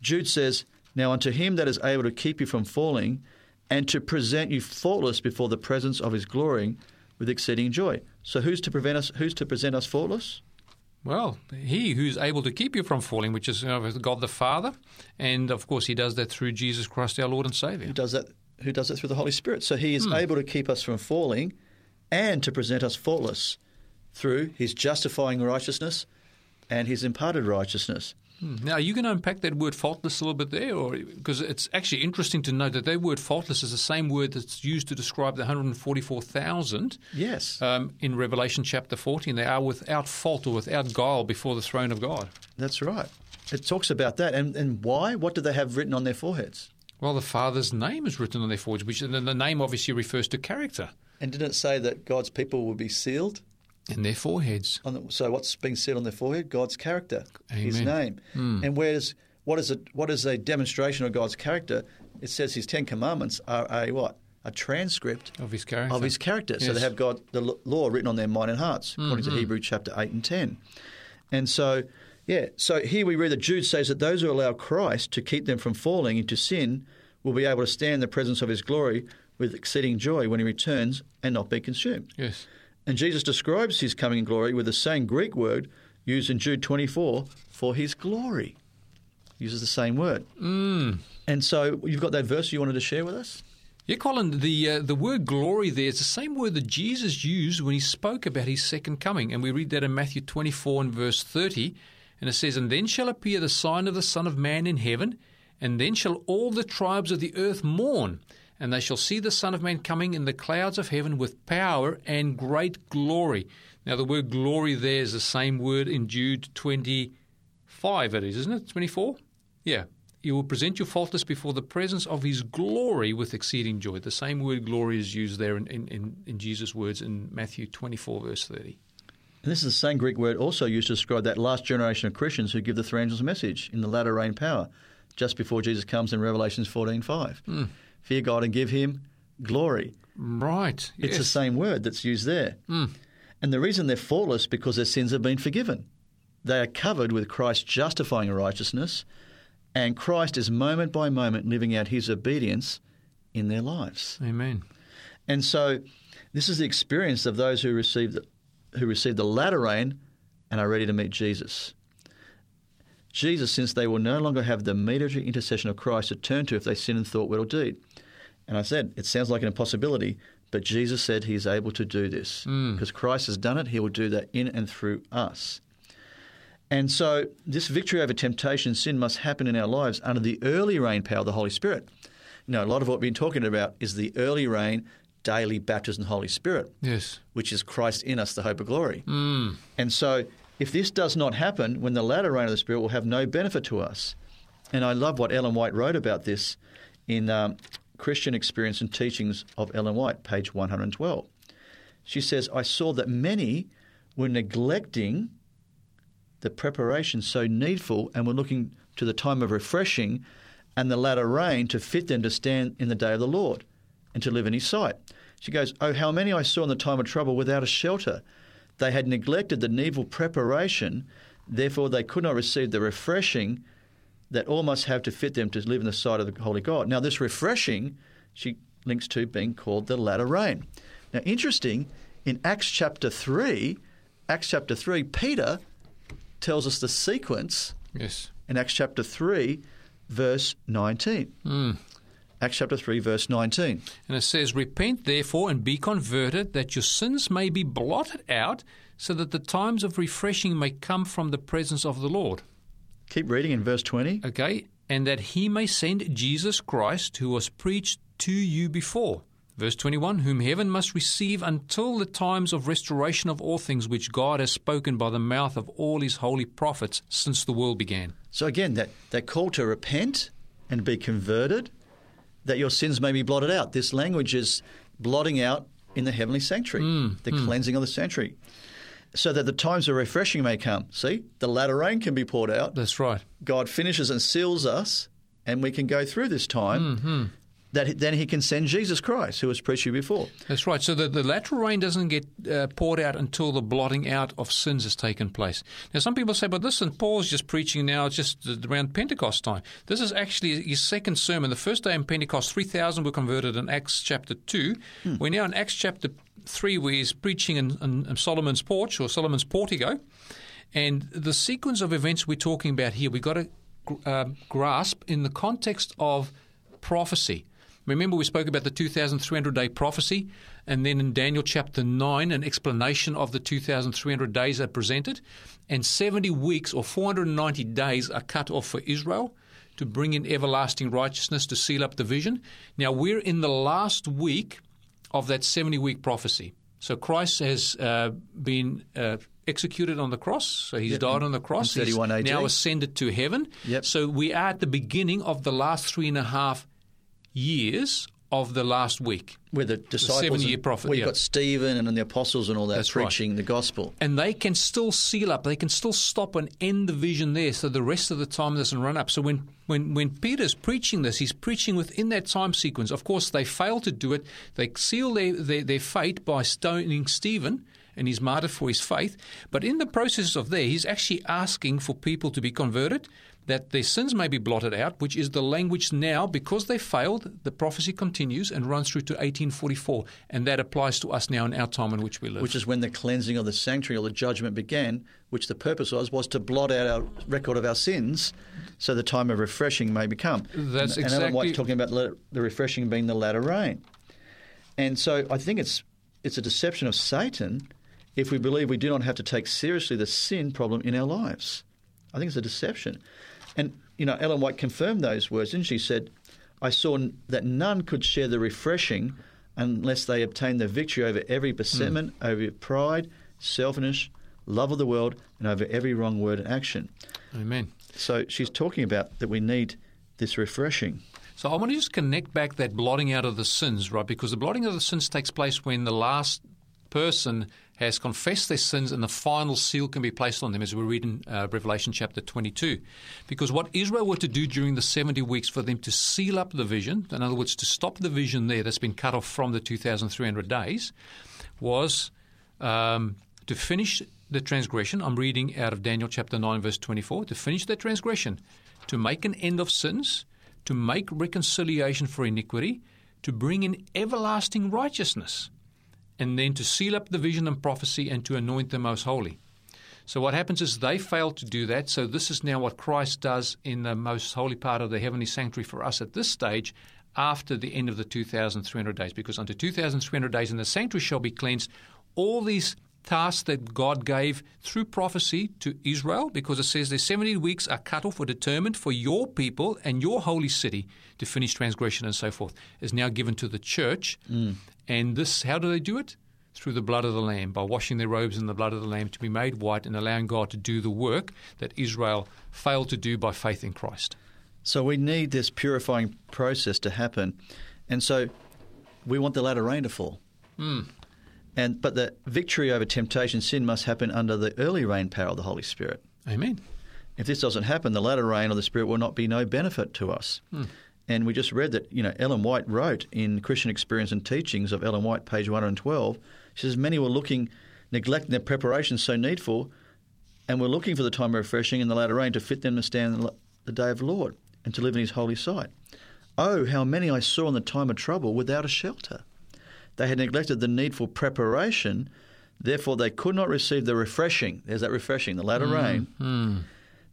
Jude says, Now unto him that is able to keep you from falling and to present you faultless before the presence of his glory with exceeding joy. So who's to prevent us who's to present us faultless? Well, He who's able to keep you from falling, which is you know, God the Father, and of course He does that through Jesus Christ, our Lord and Savior. who does that who does it through the Holy Spirit. So he is hmm. able to keep us from falling and to present us faultless through his justifying righteousness and his imparted righteousness. Now, are you going to unpack that word faultless a little bit there? or Because it's actually interesting to note that that word faultless is the same word that's used to describe the 144,000 Yes, um, in Revelation chapter 14. They are without fault or without guile before the throne of God. that's right. It talks about that. And, and why? What do they have written on their foreheads? Well, the Father's name is written on their foreheads, which and the name obviously refers to character And didn't it say that God's people will be sealed? In their foreheads. On the, so what's being said on their forehead? God's character, His Amen. name. Hmm. And where's what is it? What is a demonstration of God's character? It says His Ten Commandments are a what? A transcript Of his character. of his character. So they have God the law written on their mind and hearts, hmm, according to hmm. Hebrew chapter eight and ten. And so, yeah. So here we read that Jude says that those who allow Christ to keep them from falling into sin will be able to stand in the presence of His glory with exceeding joy when He returns and not be consumed. Yes. And Jesus describes His coming in glory with the same Greek word used in Jude twenty four for His glory. Uses the same word. Mm. And so you've got that verse you wanted to share with us. Yeah, Colin, the uh, the word glory there is the same word that Jesus used when he spoke about his second coming. And we read that in Matthew 24 and verse 30. And it says, And then shall appear the sign of the Son of Man in heaven, and then shall all the tribes of the earth mourn, and they shall see the Son of Man coming in the clouds of heaven with power and great glory. Now, the word glory there is the same word in Jude 25, it is, isn't it? 24? Yeah. He will present you faultless before the presence of his glory with exceeding joy. The same word glory is used there in, in, in, Jesus' words in Matthew 24, verse 30. And this is the same Greek word also used to describe that last generation of Christians who give the three angels a message in the latter rain power, just before Jesus comes in Revelations 14.5. Fear God and give him glory. Right. It's yes. the same word that's used there. Hmm. And the reason they're faultless because their sins have been forgiven. They are covered with Christ's justifying righteousness, and Christ is moment by moment living out his obedience in their lives. Amen. And so this is the experience of those who receive the, who receive the latter rain and are ready to meet Jesus. Jesus, since they will no longer have the mediatory intercession of Christ to turn to if they sin in thought, word, or deed. And I said, it sounds like an impossibility, but Jesus said he is able to do this. Hmm. Because Christ has done it, he will do that in and through us. And so, this victory over temptation and sin must happen in our lives under the early rain power of the Holy Spirit. You know, a lot of what we've been talking about is the early rain, daily baptism of the Holy Spirit, Yes. which is Christ in us, the hope of glory. Hmm. And so, if this does not happen, when the latter rain of the Spirit will have no benefit to us. And I love what Ellen White wrote about this in um, Christian Experience and Teachings of Ellen White, page 112. She says, I saw that many were neglecting the preparation so needful and were looking to the time of refreshing and the latter rain to fit them to stand in the day of the Lord and to live in his sight. She goes, Oh, how many I saw in the time of trouble without a shelter. They had neglected the needful preparation, therefore they could not receive the refreshing that all must have to fit them to live in the sight of the Holy God. Now, this refreshing, she links to being called the latter rain. Now, interesting, in Acts chapter 3, Acts chapter 3, Peter tells us the sequence Yes. in Acts chapter 3, verse 19. Hmm. Acts chapter 3, verse 19. And it says, Repent therefore and be converted, that your sins may be blotted out, so that the times of refreshing may come from the presence of the Lord. Keep reading in verse 20. Okay? And that he may send Jesus Christ, who was preached to you before. Verse 21 Whom heaven must receive until the times of restoration of all things which God has spoken by the mouth of all his holy prophets since the world began. So again, that, that call to repent and be converted, that your sins may be blotted out. This language is blotting out in the heavenly sanctuary, hmm, the hmm. cleansing of the sanctuary, so that the times of refreshing may come. See, the latter rain can be poured out. That's right. God finishes and seals us, and we can go through this time. Hmm, That then He can send Jesus Christ, who was preached to you before. That's right. So the, the latter rain doesn't get uh, poured out until the blotting out of sins has taken place. Now, some people say, but listen, Paul's just preaching now just around Pentecost time. This is actually his second sermon. The first day in Pentecost, 3,000 were converted in Acts chapter 2. We're now in Acts chapter 3, where he's preaching in, in, in Solomon's porch or Solomon's portico. And the sequence of events we're talking about here, we've got to um grasp in the context of prophecy. Remember, we spoke about the 2,300 day prophecy, and then in Daniel chapter 9, an explanation of the 2,300 days are presented, and 70 weeks or 490 days are cut off for Israel to bring in everlasting righteousness to seal up the vision. Now, we're in the last week of that 70 week prophecy. So Christ has uh, been uh, executed on the cross. So he's died on the cross. in 31 he's now ascended to heaven. Yep. So we are at the beginning of the last three and a half years of the last week. Where the disciples, seven-year and- prophet, where you've yeah. got Stephen and the apostles and all that That's right. preaching the gospel. And they can still seal up. They can still stop and end the vision there, so the rest of the time doesn't run up. So when, when, when Peter's preaching this, he's preaching within that time sequence. Of course, they fail to do it. They seal their, their, their fate by stoning Stephen, and he's martyred for his faith. But in the process of there, he's actually asking for people to be converted, that their sins may be blotted out, which is the language now, because they failed, the prophecy continues and runs through to 1844. And that applies to us now in our time in which we live. which is when the cleansing of the sanctuary or the judgment began, which the purpose was was to blot out our record of our sins, so the time of refreshing may become. That's and, and Ellen White's talking about the refreshing being the latter rain, and so I think it's it's a deception of Satan if we believe we do not have to take seriously the sin problem in our lives. I think it's a deception, and you know Ellen White confirmed those words, and she said, "I saw that none could share the refreshing." Unless they obtained the victory over every hmm. besetment, over pride, selfishness, love of the world, and over every wrong word and action. Amen. So she's talking about that we need this refreshing. So I want to just connect back that blotting out of the sins, right? Because the blotting out of the sins takes place when the last person has confessed their sins and the final seal can be placed on them, as we read in uh, Revelation chapter 22. Because what Israel were to do during the 70 weeks for them to seal up the vision, in other words, to stop the vision there that's been cut off from the 2,300 days, was um, to finish the transgression. I'm reading out of Daniel chapter 9, verse 24. To finish the transgression, to make an end of sins, to make reconciliation for iniquity, to bring in everlasting righteousness, and then to seal up the vision and prophecy and to anoint the most holy. So what happens is they fail to do that. So this is now what Christ does in the most holy part of the heavenly sanctuary for us at this stage after the end of the 2,300 days. Because unto 2,300 days in the sanctuary shall be cleansed all these tasks that God gave through prophecy to Israel because it says the 70 weeks are cut off or determined for your people and your holy city to finish transgression and so forth is now given to the church. Mm. And this, how do they do it? Through the blood of the Lamb, by washing their robes in the blood of the Lamb to be made white and allowing God to do the work that Israel failed to do by faith in Christ. So we need this purifying process to happen, and so we want the latter rain to fall. Hmm. And but the victory over temptation, sin must happen under the early rain power of the Holy Spirit. Amen. If this doesn't happen, the latter rain of the Spirit will not be no benefit to us. Hmm. And we just read that you know Ellen White wrote in Christian Experience and Teachings of Ellen White, page one hundred and twelve. She says many were looking, neglecting their preparations so needful, and were looking for the time of refreshing in the latter rain to fit them to stand in the- the day of the Lord and to live in His holy sight. Oh, how many I saw in the time of trouble without a shelter. They had neglected the needful preparation, therefore they could not receive the refreshing. There's that refreshing, the latter mm-hmm. rain.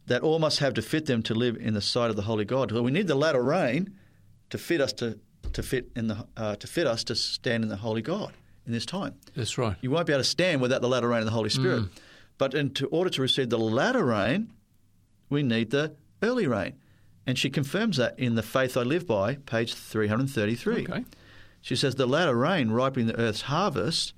That all must have to fit them to live in the sight of the holy God. So we need the latter rain to fit us to, to fit in the uh, to fit us to stand in the holy God in this time. That's right. You won't be able to stand without the latter rain of the Holy Spirit. But in to order to receive the latter rain, we need the early rain. And she confirms that in The Faith I Live By, page 333. Okay. She says, The latter rain ripening the earth's harvest.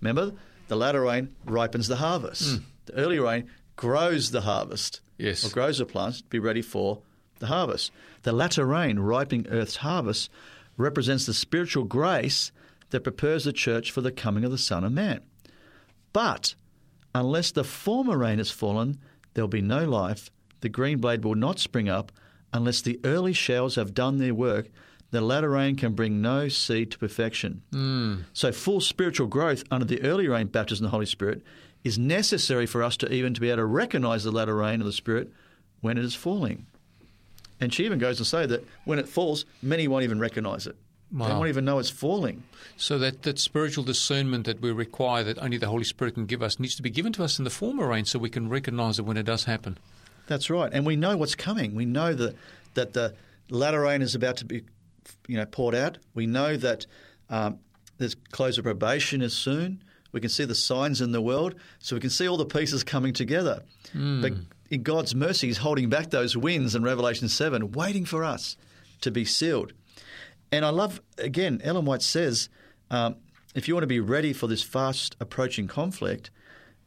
Remember, the latter rain ripens the harvest. The early rain grows the harvest. Yes. Or grows the plants to be ready for the harvest. The latter rain ripening earth's harvest represents the spiritual grace that prepares the church for the coming of the Son of Man. But unless the former rain has fallen, there'll be no life. The green blade will not spring up unless the early showers have done their work. The latter rain can bring no seed to perfection. Hmm. So, full spiritual growth under the early rain baptism of the Holy Spirit is necessary for us to even to be able to recognize the latter rain of the Spirit when it is falling. And she even goes to say that when it falls, many won't even recognize it. They won't even know it's falling. So that, that spiritual discernment that we require that only the Holy Spirit can give us needs to be given to us in the former rain so we can recognize it when it does happen. That's right, and we know what's coming. We know that that the latter rain is about to be, you know, poured out. We know that um, this close of probation is soon. We can see the signs in the world, so we can see all the pieces coming together. But in God's mercy, He's holding back those winds in Revelation seven, waiting for us to be sealed. And I love again, Ellen White says, um, if you want to be ready for this fast approaching conflict,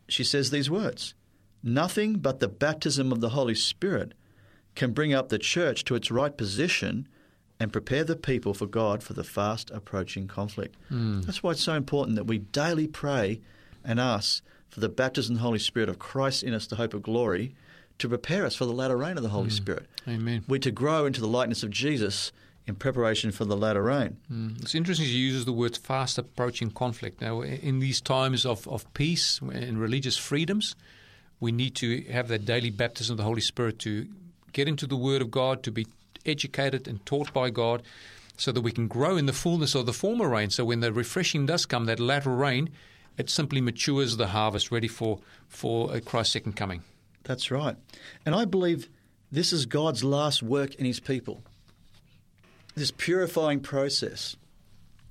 she says these words Nothing but the baptism of the Holy Spirit can bring up the church to its right position and prepare the people for God for the fast approaching conflict. Hmm. That's why it's so important that we daily pray and ask for the baptism of the Holy Spirit of Christ in us, the hope of glory, to prepare us for the latter rain of the Holy hmm. Spirit. Amen. We're to grow into the likeness of Jesus in preparation for the latter rain. Hmm. It's interesting she uses the word fast approaching conflict. Now, in these times of, of peace and religious freedoms, we need to have that daily baptism of the Holy Spirit to get into the Word of God, to be educated and taught by God, so that we can grow in the fullness of the former rain. So when the refreshing does come, that latter rain, it simply matures the harvest, ready for, for Christ's second coming. That's right. And I believe this is God's last work in his people. This purifying process.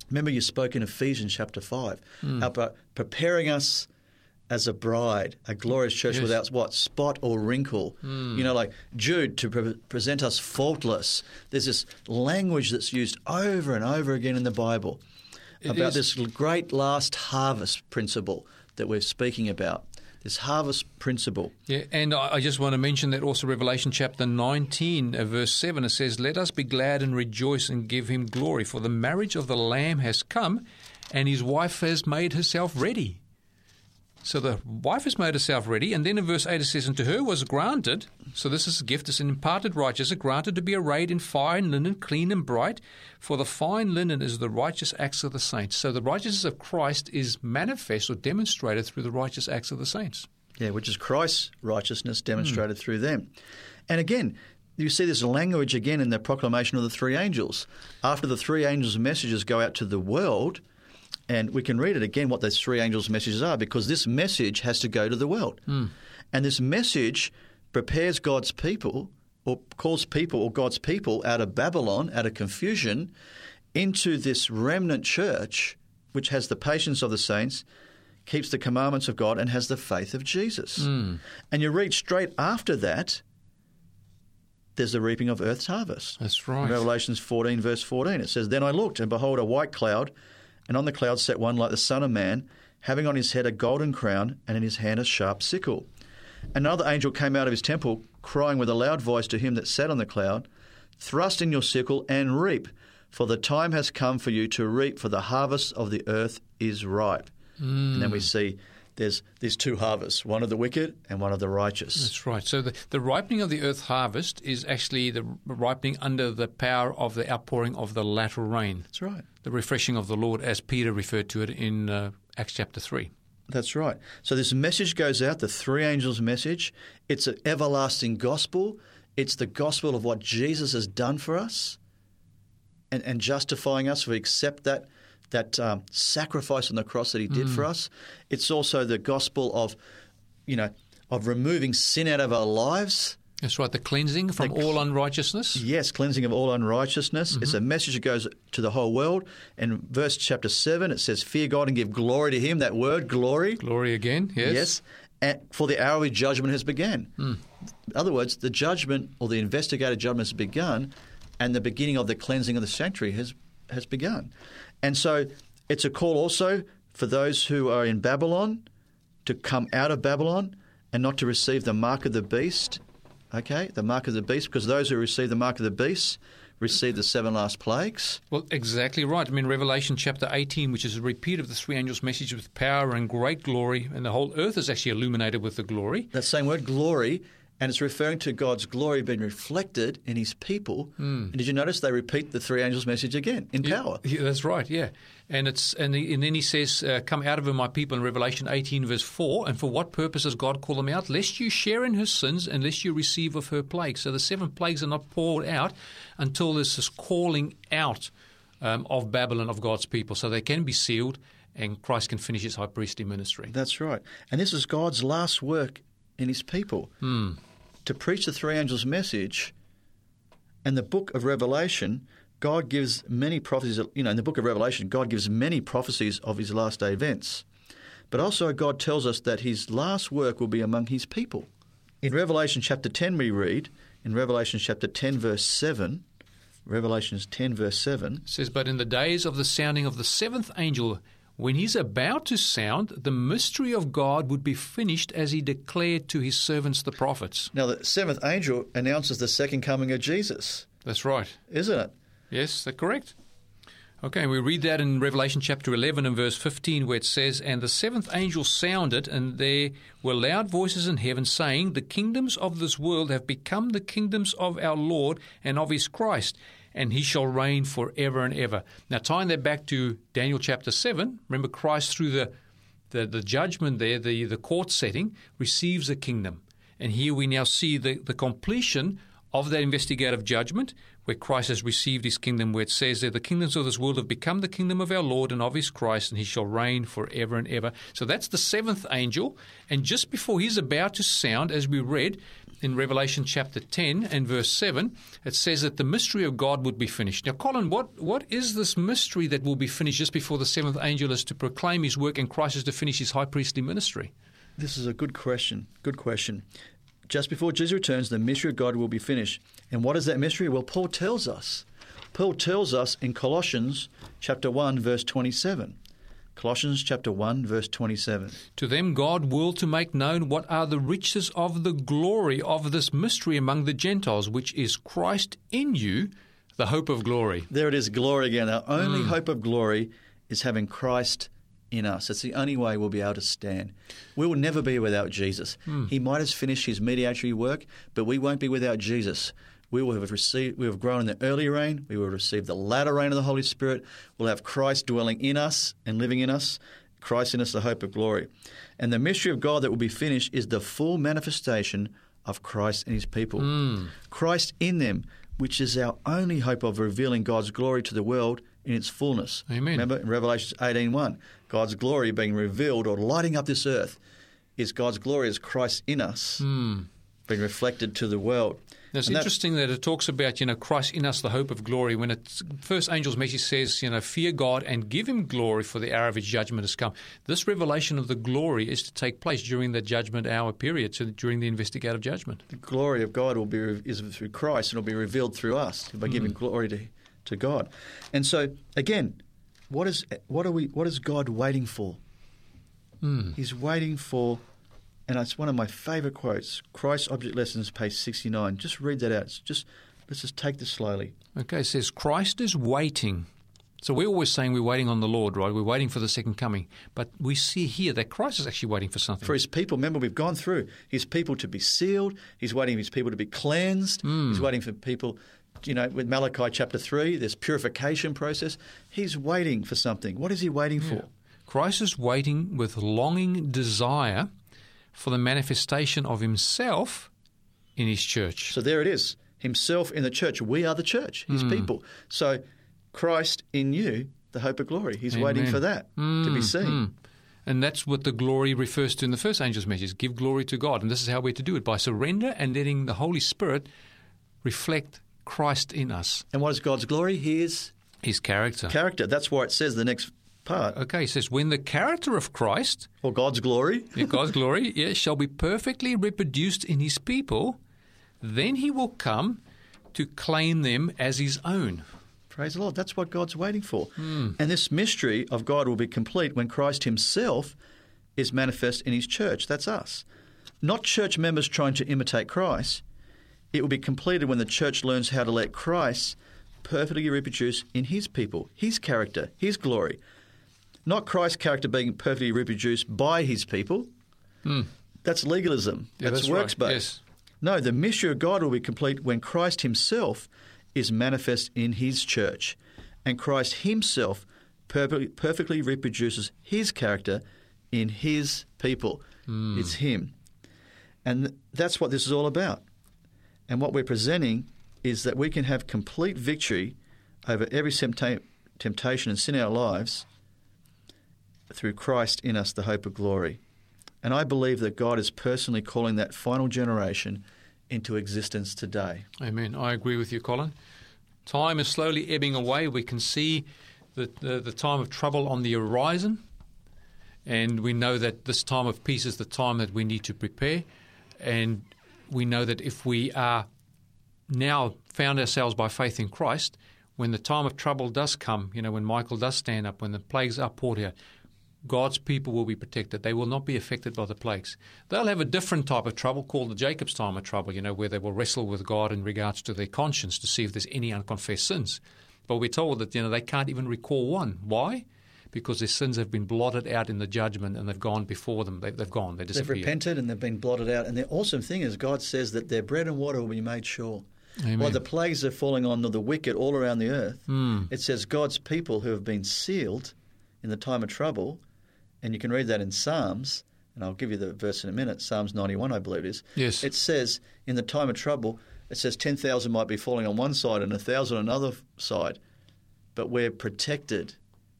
Remember, you spoke in Ephesians chapter 5 hmm. about preparing us as a bride, a glorious church Yes. without what? Spot or wrinkle. You know, like Jude to pre- present us faultless. There's this language that's used over and over again in the Bible It about is. this great last harvest principle that we're speaking about. This harvest principle. Yeah, and I I just want to mention that also Revelation chapter 19, uh, verse 7, it says, Let us be glad and rejoice and give him glory, for the marriage of the Lamb has come, and his wife has made herself ready. So the wife has made herself ready, and then in verse 8 it says, And to her was granted, so this is a gift, it's an imparted righteousness, granted to be arrayed in fine linen, clean and bright, for the fine linen is the righteous acts of the saints. So the righteousness of Christ is manifest or demonstrated through the righteous acts of the saints. Yeah, which is Christ's righteousness demonstrated hmm. through them. And again, you see this language again in the proclamation of the three angels. After the three angels' messages go out to the world, and we can read it again what those three angels' messages are, because this message has to go to the world. And this message prepares God's people, or calls people, or God's people out of Babylon, out of confusion, into this remnant church, which has the patience of the saints, keeps the commandments of God, and has the faith of Jesus. Hmm. And you read straight after that, there's the reaping of earth's harvest. That's In right. Revelations 14, verse 14, it says, Then I looked, and behold, a white cloud, and on the cloud sat one like the Son of Man, having on his head a golden crown, and in his hand a sharp sickle. Another angel came out of his temple, crying with a loud voice to him that sat on the cloud, Thrust in your sickle and reap, for the time has come for you to reap, for the harvest of the earth is ripe. And then we mm. see there's there's two harvests, one of the wicked and one of the righteous. That's right. So the, the ripening of the earth harvest is actually the ripening under the power of the outpouring of the latter rain, That's right. the refreshing of the Lord, as Peter referred to it in uh, Acts chapter 3. That's right. So this message goes out, the three angels' message. It's an everlasting gospel. It's the gospel of what Jesus has done for us and, and justifying us. We accept that that um, sacrifice on the cross that he did for mm. us. It's also the gospel of, you know, of removing sin out of our lives. That's right, the cleansing from The- all unrighteousness. Yes, cleansing of all unrighteousness. It's a mm-hmm. message that goes to the whole world. And verse chapter 7, it says, Fear God and give glory to him. That word, glory. Glory again, yes. Yes. And for the hour of judgment has begun. Mm. In other words, the judgment or the investigative judgment has begun, and the beginning of the cleansing of the sanctuary has has begun. And so it's a call also for those who are in Babylon to come out of Babylon and not to receive the mark of the beast. Okay, the mark of the beast, because those who receive the mark of the beast receive the seven last plagues. Well, exactly right. I mean, Revelation chapter 18, which is a repeat of the three angels' message with power and great glory, and the whole earth is actually illuminated with the glory. That same word, glory, and it's referring to God's glory being reflected in His people. And did you notice they repeat the three angels' message again in power? Yeah, that's right. Yeah, and it's and, he, and then he says, uh, "Come out of her, my people." In Revelation eighteen, verse four. And for what purpose does God call them out? Lest you share in her sins, and lest you receive of her plagues. So the seven plagues are not poured out until there's this calling out um, of Babylon of God's people, so they can be sealed, and Christ can finish his high priestly ministry. That's right. And this is God's last work in His people to preach the three angels' message. And the book of Revelation, God gives many prophecies. You know, in the book of Revelation, God gives many prophecies of His last day events. But also, God tells us that His last work will be among His people. In Revelation chapter 10, we read, in Revelation chapter 10, verse 7, Revelations 10, verse 7, It says, But in the days of the sounding of the seventh angel, when he's about to sound, the mystery of God would be finished as he declared to his servants the prophets. Now, the seventh angel announces the second coming of Jesus, That's right. isn't it? Yes, that correct? Okay, we read that in Revelation chapter 11 and verse 15, where it says, And the seventh angel sounded, and there were loud voices in heaven saying, The kingdoms of this world have become the kingdoms of our Lord and of his Christ, and he shall reign forever and ever. Now, tying that back to Daniel chapter 7, remember Christ through the, the, the judgment there, the, the court setting, receives a kingdom. And here we now see the, the completion of that investigative judgment where Christ has received his kingdom, where it says that the kingdoms of this world have become the kingdom of our Lord and of his Christ, and he shall reign forever and ever. So that's the seventh angel. And just before he's about to sound, as we read in Revelation chapter 10 and verse 7, it says that the mystery of God would be finished. Now, Colin, what, what is this mystery that will be finished just before the seventh angel is to proclaim his work and Christ is to finish his high priestly ministry? This is a good question. Good question. Just before Jesus returns, the mystery of God will be finished. And what is that mystery? Well, Paul tells us. Paul tells us in Colossians chapter 1 verse 27. Colossians chapter 1 verse 27. To them God willed to make known what are the riches of the glory of this mystery among the Gentiles, which is Christ in you, the hope of glory. There it is, glory again. Our only mm. hope of glory is having Christ in us. It's the only way we'll be able to stand. We will never be without Jesus. Mm. He might have finished his mediatory work, but we won't be without Jesus. We will have received, we have grown in the early rain. We will receive the latter rain of the Holy Spirit. We'll have Christ dwelling in us and living in us. Christ in us, the hope of glory. And the mystery of God that will be finished is the full manifestation of Christ and his people. Hmm. Christ in them, which is our only hope of revealing God's glory to the world in its fullness. Amen. Remember in Revelation 18.1, God's glory being revealed or lighting up this earth is God's glory as Christ in us hmm. being reflected to the world. It's And interesting that it talks about, you know, Christ in us, the hope of glory. When it's first angel's message says, you know, fear God and give him glory for the hour of his judgment has come. This revelation of the glory is to take place during the judgment hour period, so during the investigative judgment. the glory of God will be is through Christ and will be revealed through us by giving mm. glory to, to God. And so again, what is what are we what is God waiting for? Hmm. He's waiting for and it's one of my favorite quotes, Christ's Object Lessons, page sixty nine. Just read that out. It's just let's just take this slowly. Okay, it says Christ is waiting. So we're always saying we're waiting on the Lord, right? We're waiting for the second coming. But we see here that Christ is actually waiting for something. For his people, remember we've gone through his people to be sealed. He's waiting for his people to be cleansed. Hmm. He's waiting for people, you know, with Malachi chapter three, this purification process. He's waiting for something. What is he waiting for? Christ is waiting with longing desire for the manifestation of himself in his church. So there it is. Himself in the church. We are the church, his Hmm. people. So Christ in you, the hope of glory. He's waiting Amen. Hmm. for that to be seen. And that's what the glory refers to in the first angel's message give glory to God. And this is how we're to do it by surrender and letting the Holy Spirit reflect Christ in us, And what is God's glory? His his character. character. That's why it says the next part. okay, it says, when the character of Christ, Or God's glory. yeah, God's glory, yes, shall be perfectly reproduced in his people, then he will come to claim them as his own. Praise the Lord. That's what God's waiting for. Hmm. And this mystery of God will be complete when Christ Himself is manifest in His church. That's us. Not church members trying to imitate Christ. It will be completed when the church learns how to let Christ perfectly reproduce in His people, His character, His glory. Not Christ's character being perfectly reproduced by His people. Hmm. That's legalism. Yeah, that's that's works based. Yes. No, the mystery of God will be complete when Christ Himself is manifest in His church, and Christ Himself perfectly, perfectly reproduces His character in His people. Hmm. It's Him. And that's what this is all about. And what we're presenting is that we can have complete victory over every temptation and sin in our lives through Christ in us, the hope of glory. And I believe that God is personally calling that final generation into existence today. Amen. I agree with you, Colin. Time is slowly ebbing away. We can see the, the, the time of trouble on the horizon, and we know that this time of peace is the time that we need to prepare. And we know that if we are now found ourselves by faith in Christ, when the time of trouble does come, you know, when Michael does stand up, when the plagues are poured out, God's people will be protected. They will not be affected by the plagues. They'll have a different type of trouble called the Jacob's time of trouble, you know, where they will wrestle with God in regards to their conscience to see if there's any unconfessed sins. But we're told that, you know, they can't even recall one. Why? Because their sins have been blotted out in the judgment and they've gone before them. They, they've gone. They They've repented and they've been blotted out. And the awesome thing is, God says that their bread and water will be made sure. Amen. While the plagues are falling on the wicked all around the earth, Hmm. it says God's people who have been sealed in the time of trouble, and you can read that in Psalms, and I'll give you the verse in a minute, Psalms 91, I believe it is. Yes. It says, in the time of trouble, it says 10,000 might be falling on one side and 1,000 on another side, but we're protected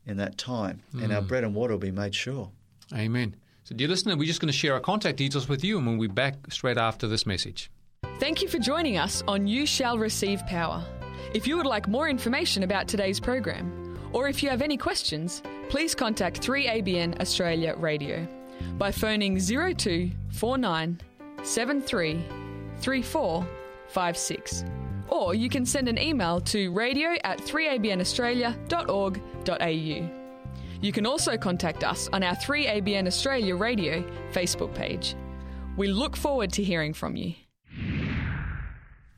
in that time, and our hmm. bread and water will be made sure. Amen. So, dear listener, we're just going to share our contact details with you, and we'll be back straight after this message. Thank you for joining us on You Shall Receive Power. If you would like more information about today's program, or if you have any questions, please contact 3ABN Australia Radio by phoning 02 49 73 3456. Or you can send an email to radio at 3abnaustralia.org.au. You can also contact us on our 3ABN Australia Radio Facebook page. We look forward to hearing from you.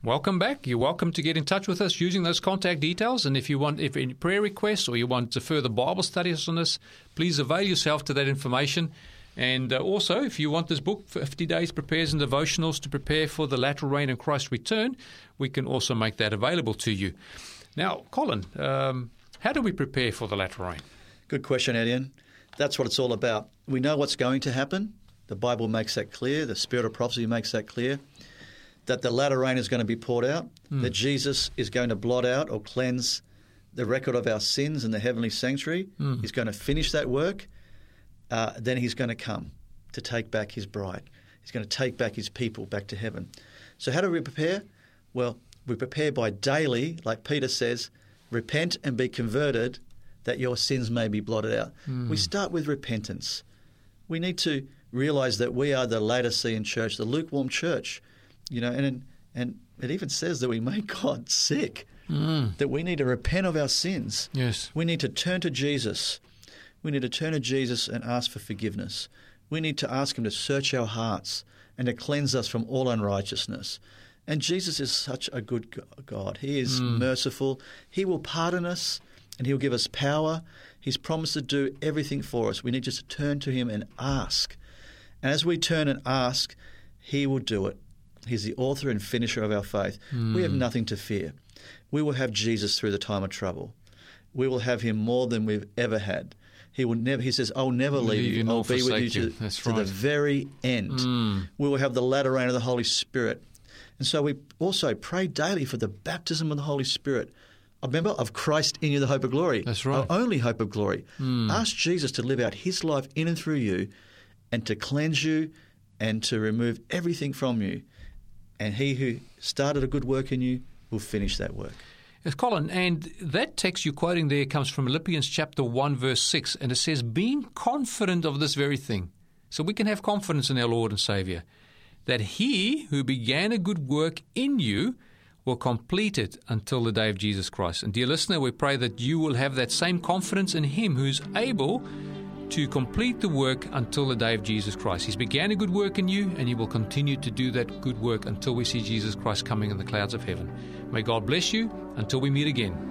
Welcome back. You're welcome to get in touch with us using those contact details. And if you want if any prayer requests or you want to further Bible studies on this, please avail yourself to that information. And uh, also, if you want this book, 50 Days Prepares and Devotionals to Prepare for the Latter Rain and Christ's Return, we can also make that available to you. Now, Colin, um, how do we prepare for the latter rain? Good question, Etienne. That's what it's all about. We know what's going to happen. The Bible makes that clear. The Spirit of prophecy makes that clear. That the latter rain is going to be poured out. Hmm. That Jesus is going to blot out or cleanse the record of our sins in the heavenly sanctuary. Hmm. He's going to finish that work. Uh, then he's going to come to take back his bride. He's going to take back his people back to heaven. So, how do we prepare? Well, we prepare by daily, like Peter says, repent and be converted that your sins may be blotted out. Hmm. We start with repentance. We need to realize that we are the Laodicean church, the lukewarm church. You know, and and it even says that we make God sick. Mm. That we need to repent of our sins. Yes. We need to turn to Jesus. We need to turn to Jesus and ask for forgiveness. We need to ask Him to search our hearts and to cleanse us from all unrighteousness. And Jesus is such a good God. He is mm. merciful. He will pardon us and He'll give us power. He's promised to do everything for us. We need just to turn to Him and ask. And as we turn and ask, He will do it. He's the author and finisher of our faith. We have hmm. nothing to fear. We will have Jesus through the time of trouble. We will have Him more than we've ever had. He will never. He says, "I'll never leave, Leave you. I'll be with you to, you." That's to the very end." Hmm. We will have the latter rain of the Holy Spirit, and so we also pray daily for the baptism of the Holy Spirit. Remember, of Christ in you, the hope of glory. That's right. Our only hope of glory. Hmm. Ask Jesus to live out His life in and through you, and to cleanse you, and to remove everything from you. And He who started a good work in you will finish that work. Yes, Colin, and that text you're quoting there comes from Philippians chapter 1, verse 6, and it says, Being confident of this very thing. So we can have confidence in our Lord and Saviour, that He who began a good work in you will complete it until the day of Jesus Christ. And dear listener, we pray that you will have that same confidence in Him who's able to complete the work until the day of Jesus Christ. He's began a good work in you, and He will continue to do that good work until we see Jesus Christ coming in the clouds of heaven. May God bless you until we meet again.